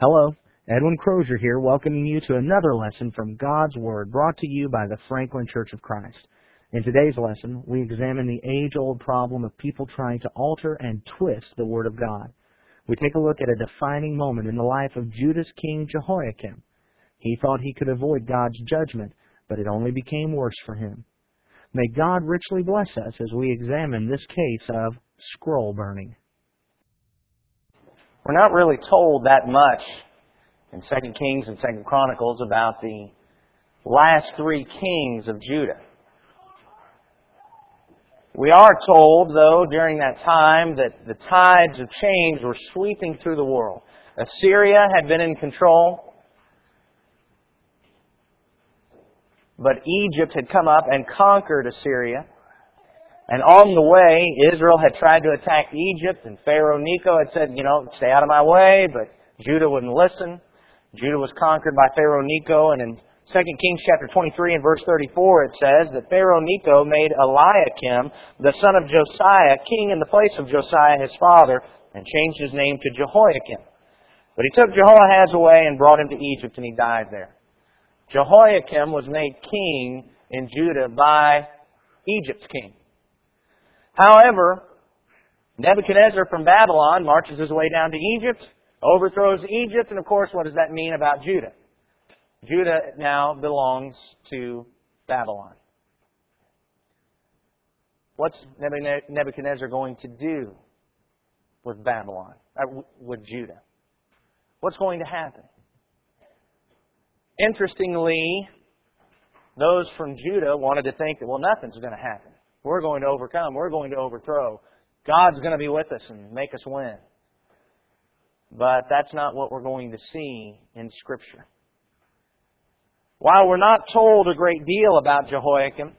Hello, Edwin Crozier here, welcoming you to another lesson from God's Word brought to you by the Franklin Church of Christ. In today's lesson, we examine the age-old problem of people trying to alter and twist the Word of God. We take a look at a defining moment in the life of Judah's king Jehoiakim. He thought he could avoid God's judgment, but it only became worse for him. May God richly bless us as we examine this case of scroll burning. We're not really told that much in 2 Kings and 2 Chronicles about the last three kings of Judah. We are told, though, during that time that the tides of change were sweeping through the world. Assyria had been in control, but Egypt had come up and conquered Assyria. And on the way, Israel had tried to attack Egypt, and Pharaoh Necho had said, you know, stay out of my way, but Judah wouldn't listen. Judah was conquered by Pharaoh Necho, and in 2 Kings chapter 23 and verse 34 it says that Pharaoh Necho made Eliakim, the son of Josiah, king in the place of Josiah his father, and changed his name to Jehoiakim. But he took Jehoahaz away and brought him to Egypt, and he died there. Jehoiakim was made king in Judah by Egypt's king. However, Nebuchadnezzar from Babylon marches his way down to Egypt, overthrows Egypt, and of course, what does that mean about Judah? Judah now belongs to Babylon. What's Nebuchadnezzar going to do with Babylon, uh, with Judah? What's going to happen? Interestingly, those from Judah wanted to think that, well, nothing's going to happen. We're going to overcome. We're going to overthrow. God's going to be with us and make us win. But that's not what we're going to see in Scripture. While we're not told a great deal about Jehoiakim,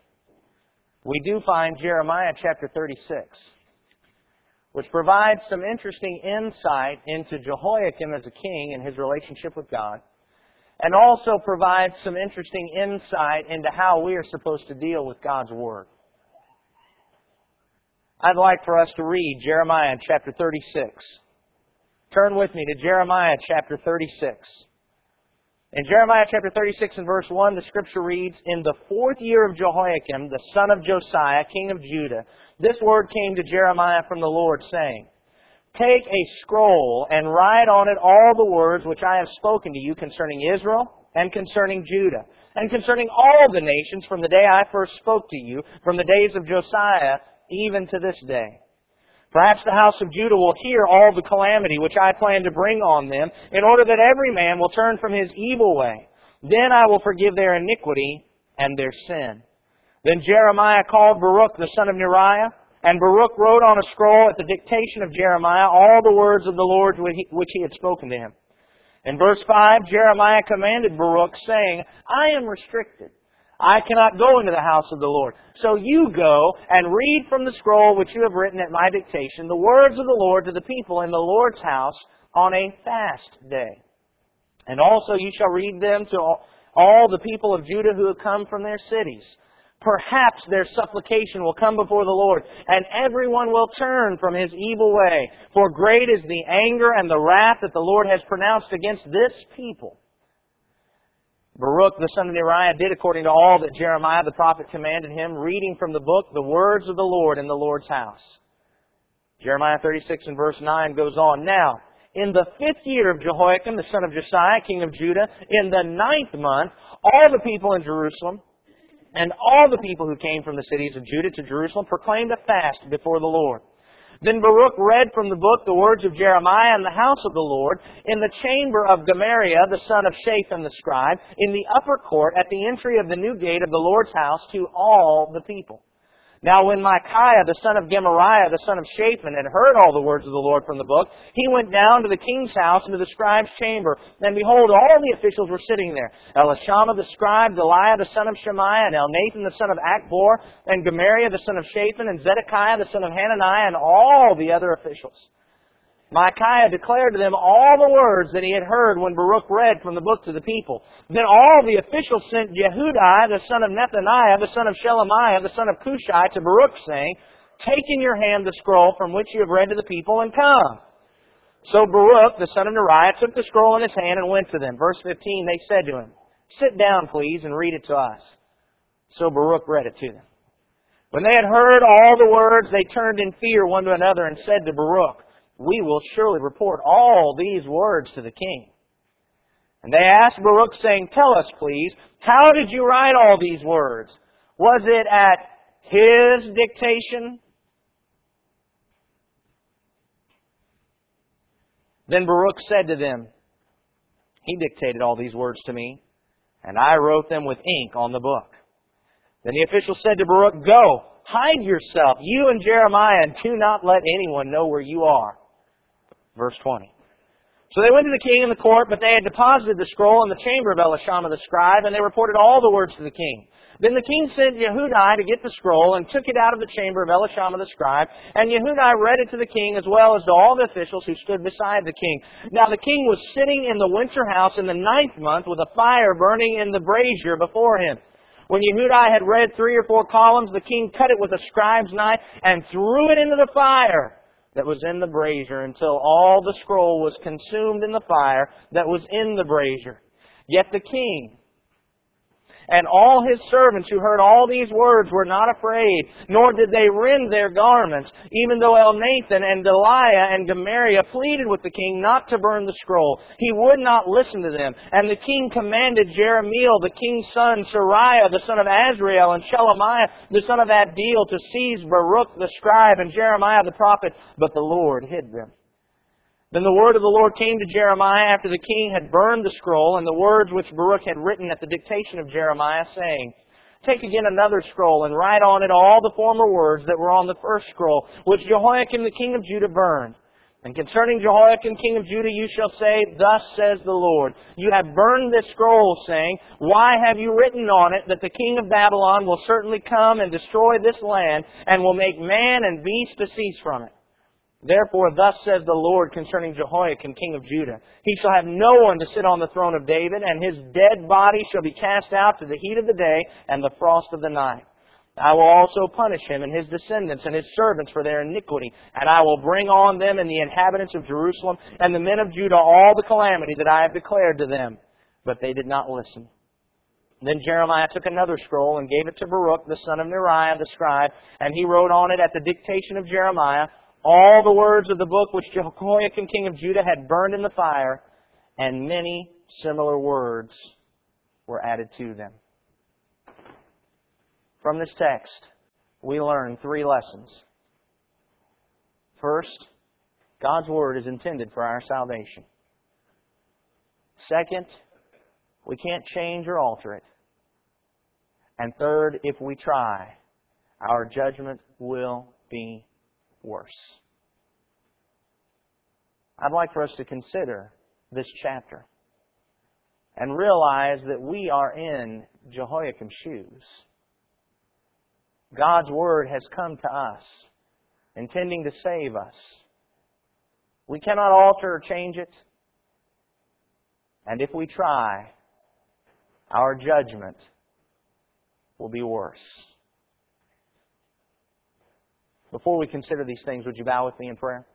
we do find Jeremiah chapter 36, which provides some interesting insight into Jehoiakim as a king and his relationship with God, and also provides some interesting insight into how we are supposed to deal with God's Word. I'd like for us to read Jeremiah chapter 36. Turn with me to Jeremiah chapter 36. In Jeremiah chapter 36 and verse 1, the scripture reads, In the fourth year of Jehoiakim, the son of Josiah, king of Judah, this word came to Jeremiah from the Lord, saying, Take a scroll and write on it all the words which I have spoken to you concerning Israel and concerning Judah, and concerning all the nations from the day I first spoke to you, from the days of Josiah even to this day. Perhaps the house of Judah will hear all the calamity which I plan to bring on them, in order that every man will turn from his evil way. Then I will forgive their iniquity and their sin. Then Jeremiah called Baruch the son of Neriah, and Baruch wrote on a scroll at the dictation of Jeremiah all the words of the Lord which he had spoken to him. In verse 5, Jeremiah commanded Baruch, saying, I am restricted I cannot go into the house of the Lord. So you go and read from the scroll which you have written at my dictation the words of the Lord to the people in the Lord's house on a fast day. And also you shall read them to all the people of Judah who have come from their cities. Perhaps their supplication will come before the Lord, and everyone will turn from his evil way. For great is the anger and the wrath that the Lord has pronounced against this people. Baruch the son of Neriah did according to all that Jeremiah the prophet commanded him, reading from the book the words of the Lord in the Lord's house. Jeremiah 36 and verse 9 goes on. Now, in the fifth year of Jehoiakim, the son of Josiah, king of Judah, in the ninth month, all the people in Jerusalem and all the people who came from the cities of Judah to Jerusalem proclaimed a fast before the Lord. Then Baruch read from the book the words of Jeremiah in the house of the Lord, in the chamber of Gemariah, the son of Shaphan the scribe, in the upper court at the entry of the new gate of the Lord's house to all the people. Now when Micaiah, the son of Gemariah, the son of Shaphan, had heard all the words of the Lord from the book, he went down to the king's house into the scribe's chamber. And behold, all the officials were sitting there. Elishama the scribe, Delaiah the son of Shemaiah, and Elnathan the son of Achbor, and Gemariah the son of Shaphan, and Zedekiah the son of Hananiah, and all the other officials. Micaiah declared to them all the words that he had heard when Baruch read from the book to the people. Then all the officials sent Jehudi, the son of Nethaniah, the son of Shelemiah, the son of Cushai, to Baruch, saying, Take in your hand the scroll from which you have read to the people and come. So Baruch, the son of Neriah, took the scroll in his hand and went to them. Verse 15, they said to him, Sit down, please, and read it to us. So Baruch read it to them. When they had heard all the words, they turned in fear one to another and said to Baruch, We will surely report all these words to the king. And they asked Baruch, saying, Tell us, please, how did you write all these words? Was it at his dictation? Then Baruch said to them, He dictated all these words to me, and I wrote them with ink on the book. Then the official said to Baruch, Go, hide yourself, you and Jeremiah, and do not let anyone know where you are. Verse 20. So they went to the king in the court, but they had deposited the scroll in the chamber of Elishama the scribe, and they reported all the words to the king. Then the king sent Yehudi to get the scroll and took it out of the chamber of Elishama the scribe, and Yehudi read it to the king as well as to all the officials who stood beside the king. Now the king was sitting in the winter house in the ninth month with a fire burning in the brazier before him. When Yehudi had read three or four columns, the king cut it with a scribe's knife and threw it into the fire that was in the brazier until all the scroll was consumed in the fire that was in the brazier. Yet the king and all his servants who heard all these words were not afraid, nor did they rend their garments, even though Elnathan and Delaiah and Gemariah pleaded with the king not to burn the scroll. He would not listen to them. And the king commanded Jerahmeel, the king's son, Seraiah, the son of Azriel, and Shelemiah, the son of Abdeel, to seize Baruch the scribe and Jeremiah the prophet, but the Lord hid them. Then the word of the Lord came to Jeremiah after the king had burned the scroll and the words which Baruch had written at the dictation of Jeremiah, saying, Take again another scroll and write on it all the former words that were on the first scroll, which Jehoiakim the king of Judah burned. And concerning Jehoiakim king of Judah you shall say, Thus says the Lord, You have burned this scroll, saying, Why have you written on it that the king of Babylon will certainly come and destroy this land, and will make man and beast to cease from it? Therefore, thus says the Lord concerning Jehoiakim, king of Judah. He shall have no one to sit on the throne of David, and his dead body shall be cast out to the heat of the day and the frost of the night. I will also punish him and his descendants and his servants for their iniquity, and I will bring on them and the inhabitants of Jerusalem and the men of Judah all the calamity that I have declared to them. But they did not listen. Then Jeremiah took another scroll and gave it to Baruch, the son of Neriah, the scribe, and he wrote on it at the dictation of Jeremiah all the words of the book which Jehoiakim king of Judah had burned in the fire, and many similar words were added to them. From this text, we learn three lessons. First, God's Word is intended for our salvation. Second, we can't change or alter it. And third, if we try, our judgment will be worse. I'd like for us to consider this chapter and realize that we are in Jehoiakim's shoes. God's Word has come to us, intending to save us. We cannot alter or change it. And if we try, our judgment will be worse. Before we consider these things, would you bow with me in prayer?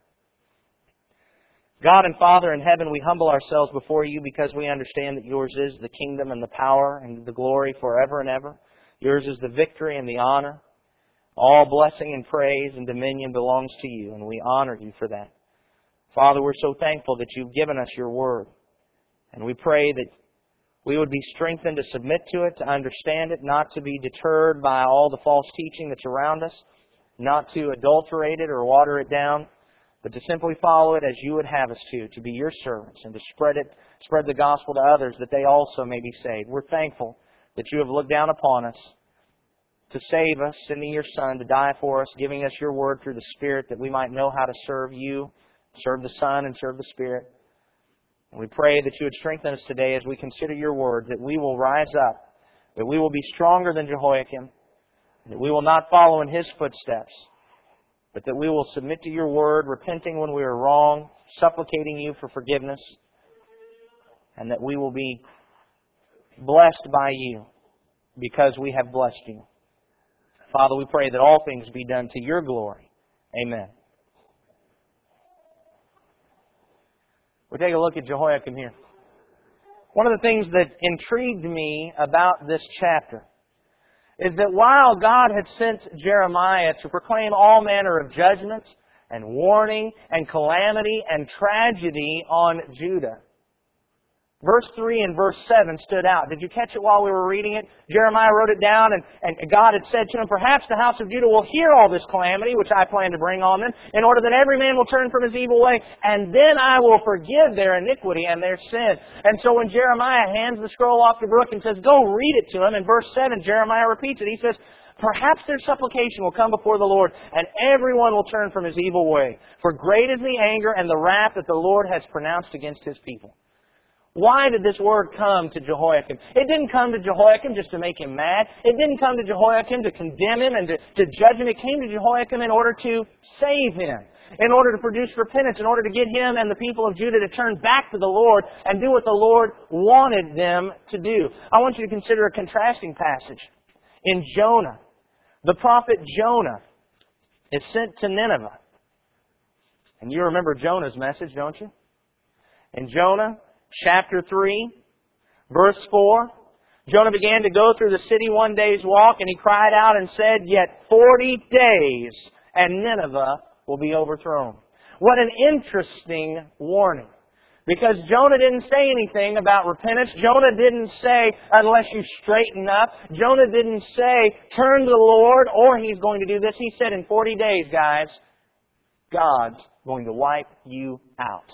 God and Father in heaven, we humble ourselves before you because we understand that yours is the kingdom and the power and the glory forever and ever. Yours is the victory and the honor. All blessing and praise and dominion belongs to you, and we honor you for that. Father, we're so thankful that you've given us your word. And we pray that we would be strengthened to submit to it, to understand it, not to be deterred by all the false teaching that's around us not to adulterate it or water it down, but to simply follow it as you would have us to, to be your servants and to spread it, spread the gospel to others that they also may be saved. We're thankful that you have looked down upon us to save us, sending your Son to die for us, giving us your word through the Spirit that we might know how to serve you, serve the Son, and serve the Spirit. And we pray that you would strengthen us today as we consider your word, that we will rise up, that we will be stronger than Jehoiakim, that we will not follow in his footsteps, but that we will submit to your word, repenting when we are wrong, supplicating you for forgiveness, and that we will be blessed by you because we have blessed you. Father, we pray that all things be done to your glory. Amen. We'll take a look at Jehoiakim here. One of the things that intrigued me about this chapter is that while God had sent Jeremiah to proclaim all manner of judgments and warning and calamity and tragedy on Judah, Verse 3 and verse 7 stood out. Did you catch it while we were reading it? Jeremiah wrote it down, and, and God had said to him, Perhaps the house of Judah will hear all this calamity which I plan to bring on them, in order that every man will turn from his evil way, and then I will forgive their iniquity and their sin. And so when Jeremiah hands the scroll off to Baruch and says, Go read it to him, in verse 7, Jeremiah repeats it. He says, Perhaps their supplication will come before the Lord, and everyone will turn from his evil way. For great is the anger and the wrath that the Lord has pronounced against his people. Why did this word come to Jehoiakim? It didn't come to Jehoiakim just to make him mad. It didn't come to Jehoiakim to condemn him and to, to judge him. It came to Jehoiakim in order to save him, in order to produce repentance, in order to get him and the people of Judah to turn back to the Lord and do what the Lord wanted them to do. I want you to consider a contrasting passage. In Jonah, the prophet Jonah is sent to Nineveh. And you remember Jonah's message, don't you? In Jonah, chapter 3, verse 4. Jonah began to go through the city one day's walk, and he cried out and said, Yet forty days, and Nineveh will be overthrown. What an interesting warning. Because Jonah didn't say anything about repentance. Jonah didn't say, unless you straighten up. Jonah didn't say, turn to the Lord, or he's going to do this. He said, in 40 days, guys, God's going to wipe you out.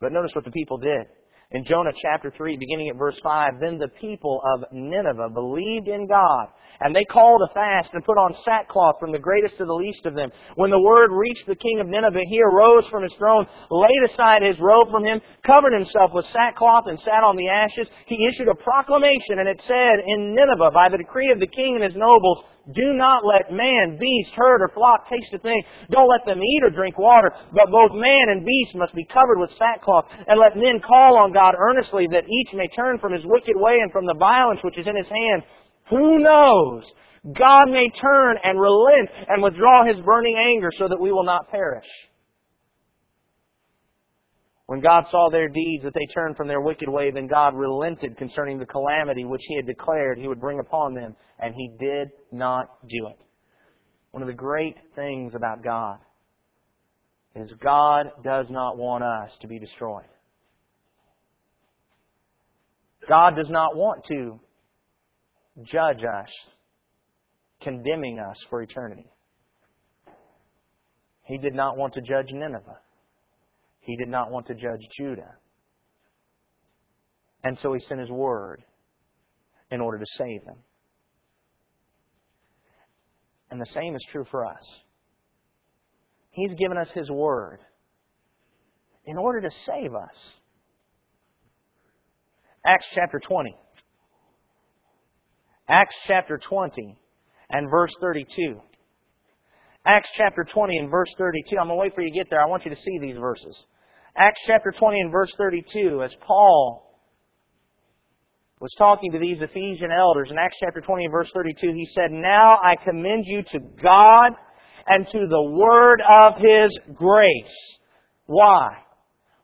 But notice what the people did. In Jonah chapter 3, beginning at verse 5, then the people of Nineveh believed in God, and they called a fast and put on sackcloth from the greatest to the least of them. When the word reached the king of Nineveh, he arose from his throne, laid aside his robe from him, covered himself with sackcloth, and sat on the ashes. He issued a proclamation, and it said, In Nineveh, by the decree of the king and his nobles, do not let man, beast, herd, or flock taste a thing. Don't let them eat or drink water. But both man and beast must be covered with sackcloth. And let men call on God earnestly that each may turn from his wicked way and from the violence which is in his hand. Who knows? God may turn and relent and withdraw his burning anger so that we will not perish. When God saw their deeds, that they turned from their wicked way, then God relented concerning the calamity which He had declared He would bring upon them, and He did not do it. One of the great things about God is God does not want us to be destroyed. God does not want to judge us, condemning us for eternity. He did not want to judge Nineveh. He did not want to judge Judah. And so he sent his word in order to save them. And the same is true for us. He's given us his word in order to save us. Acts chapter 20. Acts chapter 20 and verse 32. Acts chapter 20 and verse 32. I'm going to wait for you to get there. I want you to see these verses. Acts chapter 20 and verse 32, as Paul was talking to these Ephesian elders, in Acts chapter 20 and verse 32, he said, Now I commend you to God and to the word of His grace. Why?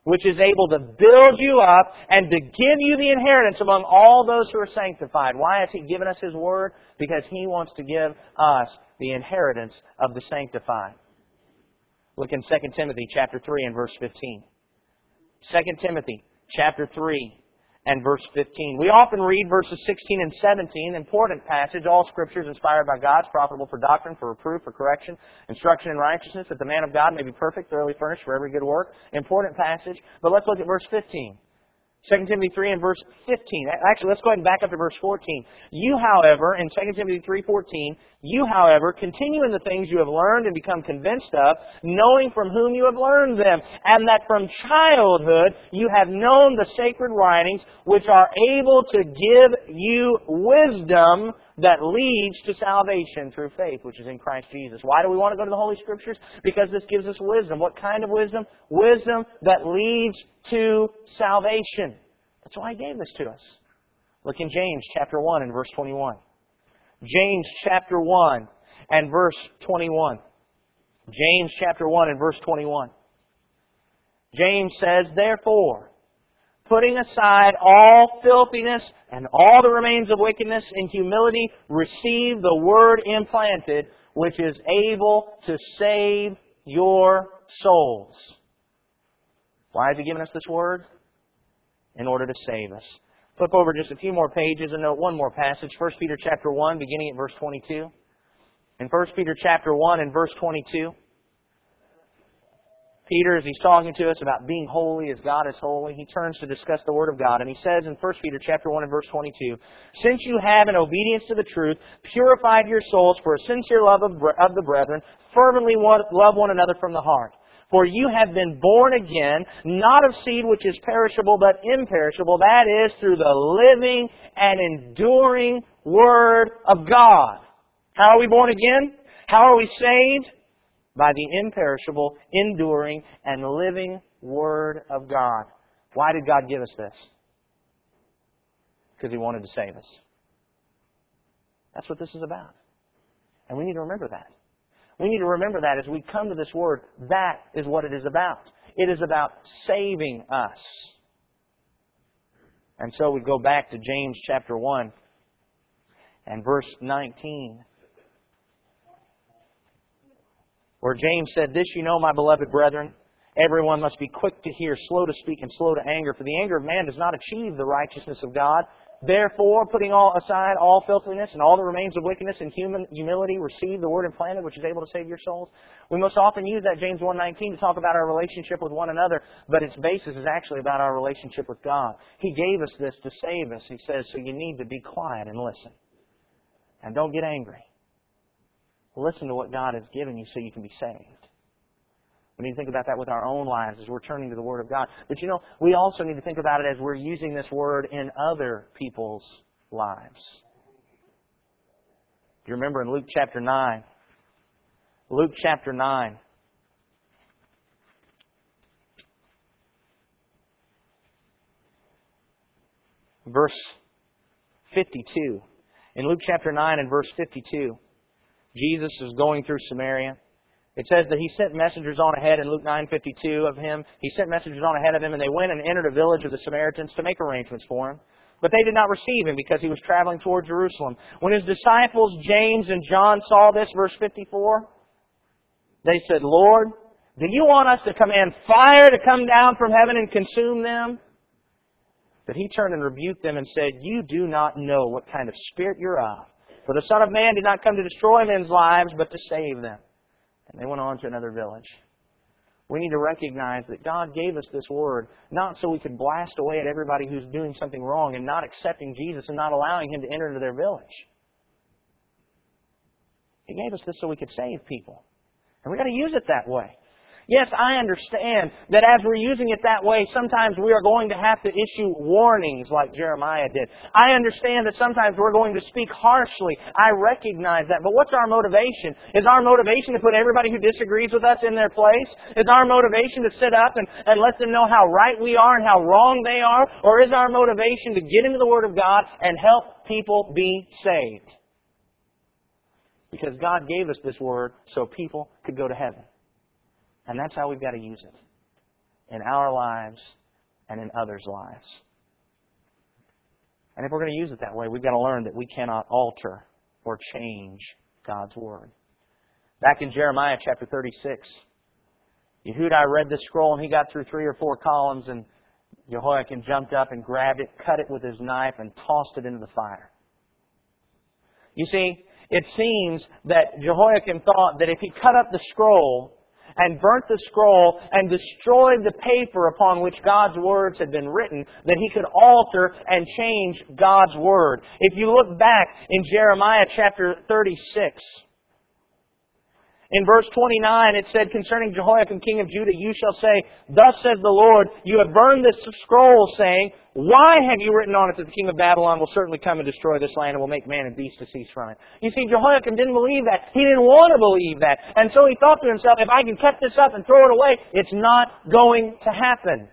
Which is able to build you up and to give you the inheritance among all those who are sanctified. Why has He given us His word? Because He wants to give us the inheritance of the sanctified. Look in 2 Timothy chapter 3 and verse 15. 2 Timothy chapter 3 and verse 15. We often read verses 16 and 17, important passage. All scriptures inspired by God, profitable for doctrine, for reproof, for correction, instruction in righteousness, that the man of God may be perfect, thoroughly furnished for every good work. Important passage. But let's look at verse 15. 2 Timothy 3 and verse 15. Actually, let's go ahead and back up to verse 14. You, however, in 2 Timothy 3.14, you, however, continue in the things you have learned and become convinced of, knowing from whom you have learned them, and that from childhood you have known the sacred writings, which are able to give you wisdom that leads to salvation through faith, which is in Christ Jesus. Why do we want to go to the Holy Scriptures? Because this gives us wisdom. What kind of wisdom? Wisdom that leads to salvation. That's why He gave this to us. Look in James chapter 1 and verse 21. James chapter 1 and verse 21. James chapter 1 and verse 21. James says, therefore, putting aside all filthiness and all the remains of wickedness in humility, receive the word implanted, which is able to save your souls. Why has he given us this word? In order to save us. Flip over just a few more pages and note one more passage. 1 Peter chapter 1, beginning at verse 22. In 1 Peter chapter 1 and verse 22, Peter, as he's talking to us about being holy as God is holy, he turns to discuss the Word of God, and he says in 1 Peter chapter 1 and verse 22, Since you have, in obedience to the truth, purified your souls for a sincere love of, the brethren, fervently love one another from the heart. For you have been born again, not of seed which is perishable, but imperishable, that is, through the living and enduring Word of God. How are we born again? How are we saved? By the imperishable, enduring, and living Word of God. Why did God give us this? Because He wanted to save us. That's what this is about. And we need to remember that. We need to remember that as we come to this Word, that is what it is about. It is about saving us. And so we go back to James chapter 1 and verse 19 where James said, This you know, my beloved brethren, everyone must be quick to hear, slow to speak, and slow to anger, for the anger of man does not achieve the righteousness of God. Therefore, putting all aside all filthiness and all the remains of wickedness and human humility, receive the word implanted, which is able to save your souls. We most often use that James 1.19 to talk about our relationship with one another, but its basis is actually about our relationship with God. He gave us this to save us. He says, so you need to be quiet and listen. And don't get angry. Listen to what God has given you so you can be saved. We need to think about that with our own lives as we're turning to the Word of God. But you know, we also need to think about it as we're using this Word in other people's lives. Do you remember in Luke chapter 9? Luke chapter 9. Verse 52. In Luke chapter 9 and verse 52. Jesus is going through Samaria. It says that he sent messengers on ahead in Luke 9:52 of him. He sent messengers on ahead of him, and they went and entered a village of the Samaritans to make arrangements for him. But they did not receive him because he was traveling toward Jerusalem. When his disciples James and John saw this, verse 54, they said, "Lord, do you want us to command fire to come down from heaven and consume them?" But he turned and rebuked them and said, "You do not know what kind of spirit you're of." For the Son of Man did not come to destroy men's lives, but to save them. And they went on to another village. We need to recognize that God gave us this word not so we could blast away at everybody who's doing something wrong and not accepting Jesus and not allowing Him to enter into their village. He gave us this so we could save people. And we've got to use it that way. Yes, I understand that as we're using it that way, sometimes we are going to have to issue warnings like Jeremiah did. I understand that sometimes we're going to speak harshly. I recognize that. But what's our motivation? Is our motivation to put everybody who disagrees with us in their place? Is our motivation to sit up and, and let them know how right we are and how wrong they are? Or is our motivation to get into the Word of God and help people be saved? Because God gave us this Word so people could go to heaven. And that's how we've got to use it in our lives and in others' lives. And if we're going to use it that way, we've got to learn that we cannot alter or change God's Word. Back in Jeremiah chapter 36, Yehudai read the scroll and he got through three or four columns and Jehoiakim jumped up and grabbed it, cut it with his knife, and tossed it into the fire. You see, it seems that Jehoiakim thought that if he cut up the scroll and burnt the scroll and destroyed the paper upon which God's words had been written, that he could alter and change God's word. If you look back in Jeremiah chapter 36, in verse 29, it said concerning Jehoiakim, king of Judah, you shall say, Thus says the Lord, you have burned this scroll, saying, Why have you written on it that the king of Babylon will certainly come and destroy this land and will make man and beast to cease from it? You see, Jehoiakim didn't believe that. He didn't want to believe that. And so he thought to himself, if I can cut this up and throw it away, it's not going to happen.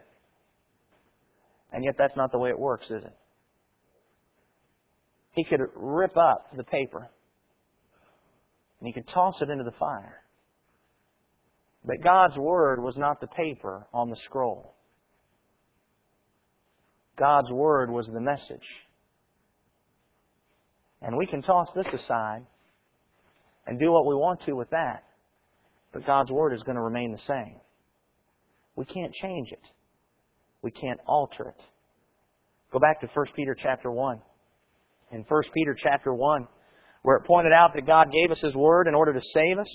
And yet that's not the way it works, is it? He could rip up the paper and he could toss it into the fire. But God's Word was not the paper on the scroll. God's Word was the message. And we can toss this aside and do what we want to with that. But God's Word is going to remain the same. We can't change it. We can't alter it. Go back to 1 Peter chapter 1. In 1 Peter chapter 1, where it pointed out that God gave us His Word in order to save us.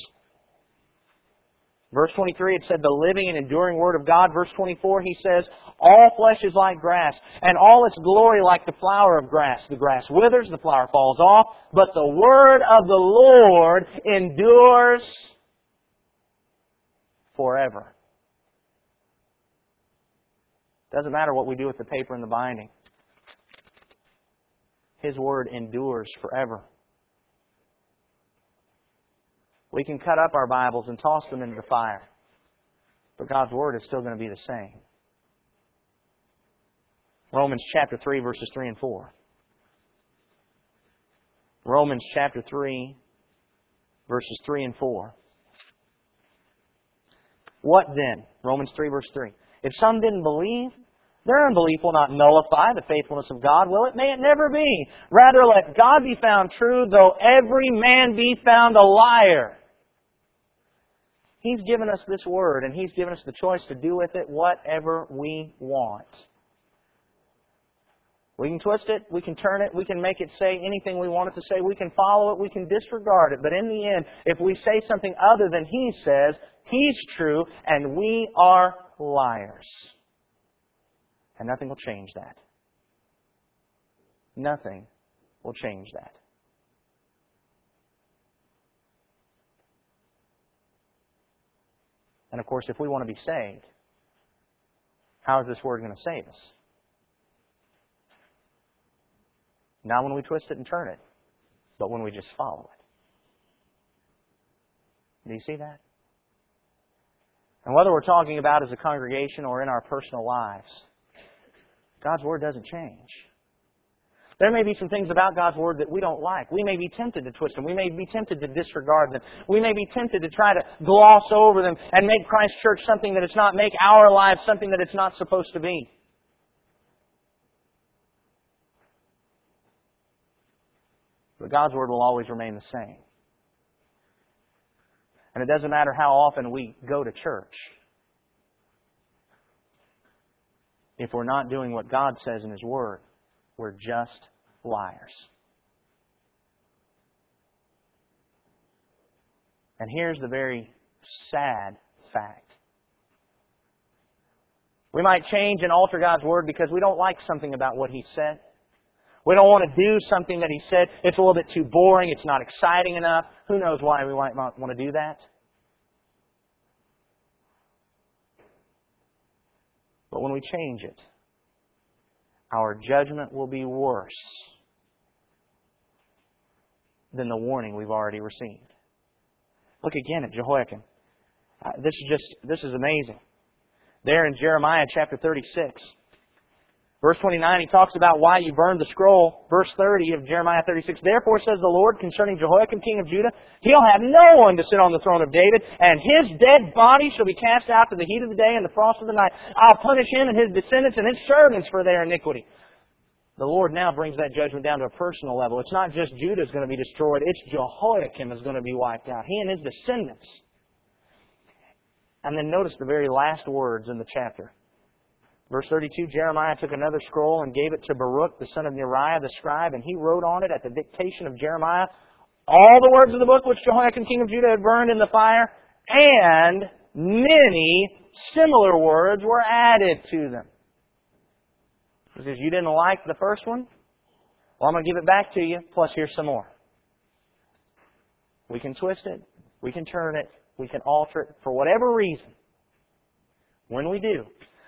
Verse 23, it said, the living and enduring Word of God. Verse 24, he says, all flesh is like grass, and all its glory like the flower of grass. The grass withers, the flower falls off, but the Word of the Lord endures forever. Doesn't matter what we do with the paper and the binding. His Word endures forever. We can cut up our Bibles and toss them into the fire. But God's Word is still going to be the same. Romans chapter 3, verses 3 and 4. Romans chapter 3, verses 3 and 4. What then? Romans 3, verse 3. If some didn't believe, their unbelief will not nullify the faithfulness of God, will it? May it never be. Rather, let God be found true, though every man be found a liar. He's given us this word, and He's given us the choice to do with it whatever we want. We can twist it, we can turn it, we can make it say anything we want it to say, we can follow it, we can disregard it. But in the end, if we say something other than He says, He's true, and we are liars. And nothing will change that. Nothing will change that. And of course, if we want to be saved, how is this word going to save us? Not when we twist it and turn it, but when we just follow it. Do you see that? And whether we're talking about as a congregation or in our personal lives, God's Word doesn't change. There may be some things about God's Word that we don't like. We may be tempted to twist them. We may be tempted to disregard them. We may be tempted to try to gloss over them and make Christ Church something that it's not, make our lives something that it's not supposed to be. But God's Word will always remain the same. And it doesn't matter how often we go to church. If we're not doing what God says in His Word, we're just liars. And here's the very sad fact. We might change and alter God's Word because we don't like something about what He said. We don't want to do something that He said. It's a little bit too boring. It's not exciting enough. Who knows why we might not want to do that? But when we change it, our judgment will be worse than the warning we've already received. Look again at Jehoiakim. Uh, this is just, this is amazing. There in Jeremiah chapter 36, Verse 29, he talks about why you burned the scroll. Verse 30 of Jeremiah 36, Therefore says the Lord concerning Jehoiakim king of Judah, He'll have no one to sit on the throne of David, and his dead body shall be cast out to the heat of the day and the frost of the night. I'll punish him and his descendants and his servants for their iniquity. The Lord now brings that judgment down to a personal level. It's not just Judah is going to be destroyed, it's Jehoiakim is going to be wiped out. He and his descendants. And then notice the very last words in the chapter. Verse 32, Jeremiah took another scroll and gave it to Baruch, the son of Neriah, the scribe, and he wrote on it at the dictation of Jeremiah all the words of the book which Jehoiakim, king of Judah, had burned in the fire, and many similar words were added to them. Because you didn't like the first one? Well, I'm going to give it back to you, plus here's some more. We can twist it, we can turn it, we can alter it for whatever reason. When we do,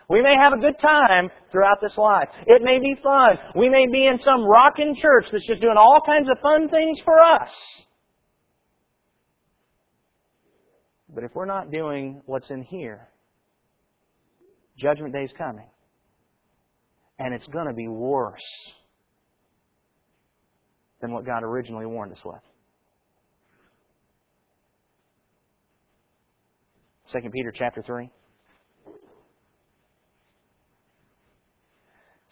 we may have a good time throughout this life. It may be fun. We may be in some rocking church that's just doing all kinds of fun things for us. But if we're not doing what's in here, Judgment Day is coming. And it's going to be worse than what God originally warned us with. 2 Peter chapter 3.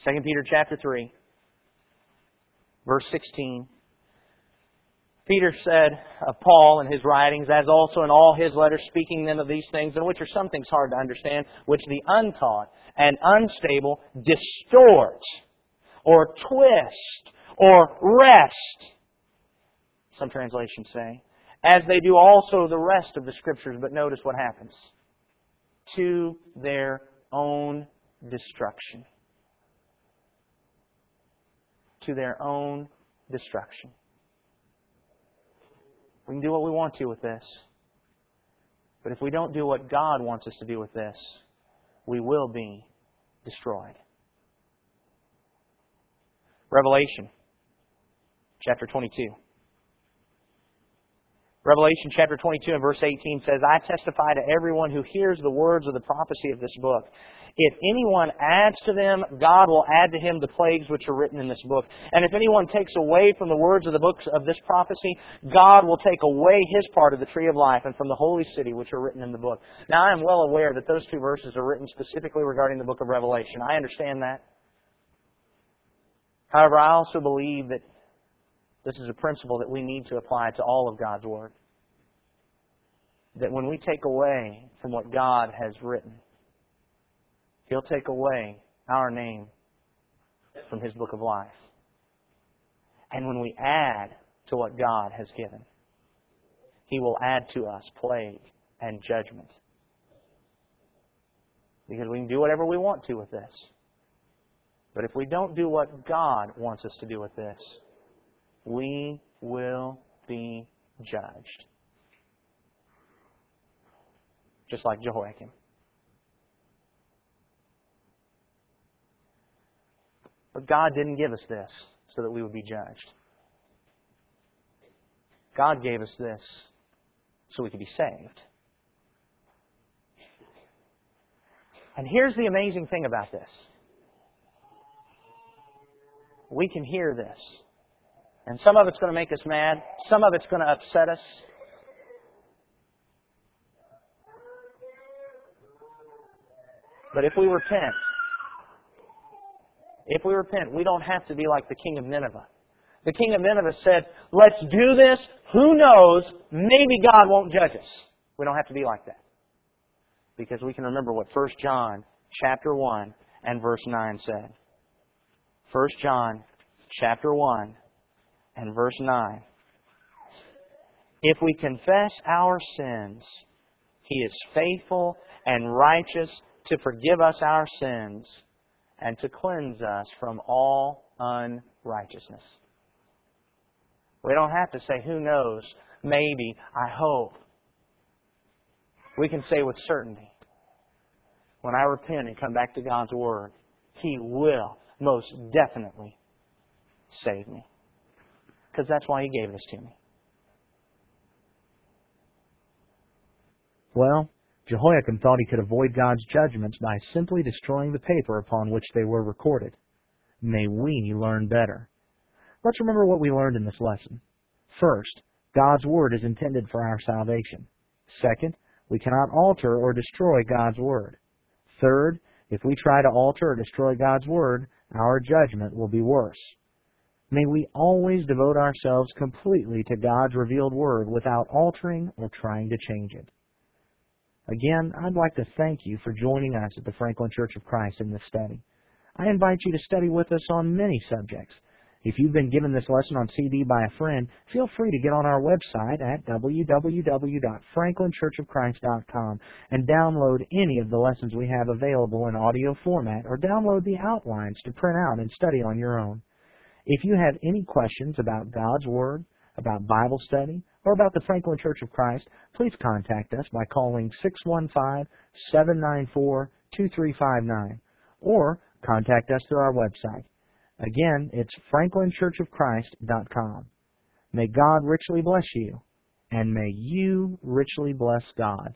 2 Peter chapter 3, verse 16. Peter said of Paul in his writings, as also in all his letters, speaking then of these things, in which are some things hard to understand, which the untaught and unstable distort, or twist, or wrest, some translations say, as they do also the rest of the Scriptures. But notice what happens. To their own destruction. To their own destruction. We can do what we want to with this. But if we don't do what God wants us to do with this, we will be destroyed. Revelation chapter 22. Revelation chapter 22 and verse 18 says, I testify to everyone who hears the words of the prophecy of this book. If anyone adds to them, God will add to him the plagues which are written in this book. And if anyone takes away from the words of the books of this prophecy, God will take away his part of the tree of life and from the holy city which are written in the book. Now I am well aware that those two verses are written specifically regarding the book of Revelation. I understand that. However, I also believe that this is a principle that we need to apply to all of God's Word. That when we take away from what God has written, He'll take away our name from His book of life. And when we add to what God has given, He will add to us plague and judgment. Because we can do whatever we want to with this. But if we don't do what God wants us to do with this, we will be judged. Just like Jehoiakim. But God didn't give us this so that we would be judged. God gave us this so we could be saved. And here's the amazing thing about this we can hear this. And some of it's going to make us mad, some of it's going to upset us. But if we repent, if we repent, we don't have to be like the king of Nineveh. The king of Nineveh said, let's do this. Who knows? Maybe God won't judge us. We don't have to be like that. Because we can remember what 1 John chapter 1 and verse 9 said. 1 John chapter 1 and verse 9. If we confess our sins, He is faithful and righteous to forgive us our sins and to cleanse us from all unrighteousness. We don't have to say, who knows, maybe, I hope. We can say with certainty, when I repent and come back to God's Word, He will most definitely save me. Because that's why He gave this to me. Well, Jehoiakim thought he could avoid God's judgments by simply destroying the paper upon which they were recorded. May we learn better. Let's remember what we learned in this lesson. First, God's Word is intended for our salvation. Second, we cannot alter or destroy God's Word. Third, if we try to alter or destroy God's Word, our judgment will be worse. May we always devote ourselves completely to God's revealed Word without altering or trying to change it. Again, I'd like to thank you for joining us at the Franklin Church of Christ in this study. I invite you to study with us on many subjects. If you've been given this lesson on CD by a friend, feel free to get on our website at www.franklinchurchofchrist.com and download any of the lessons we have available in audio format or download the outlines to print out and study on your own. If you have any questions about God's Word, about Bible study, or about the Franklin Church of Christ, please contact us by calling 615-794-2359 or contact us through our website. Again, it's franklinchurchofchrist.com. May God richly bless you, and may you richly bless God.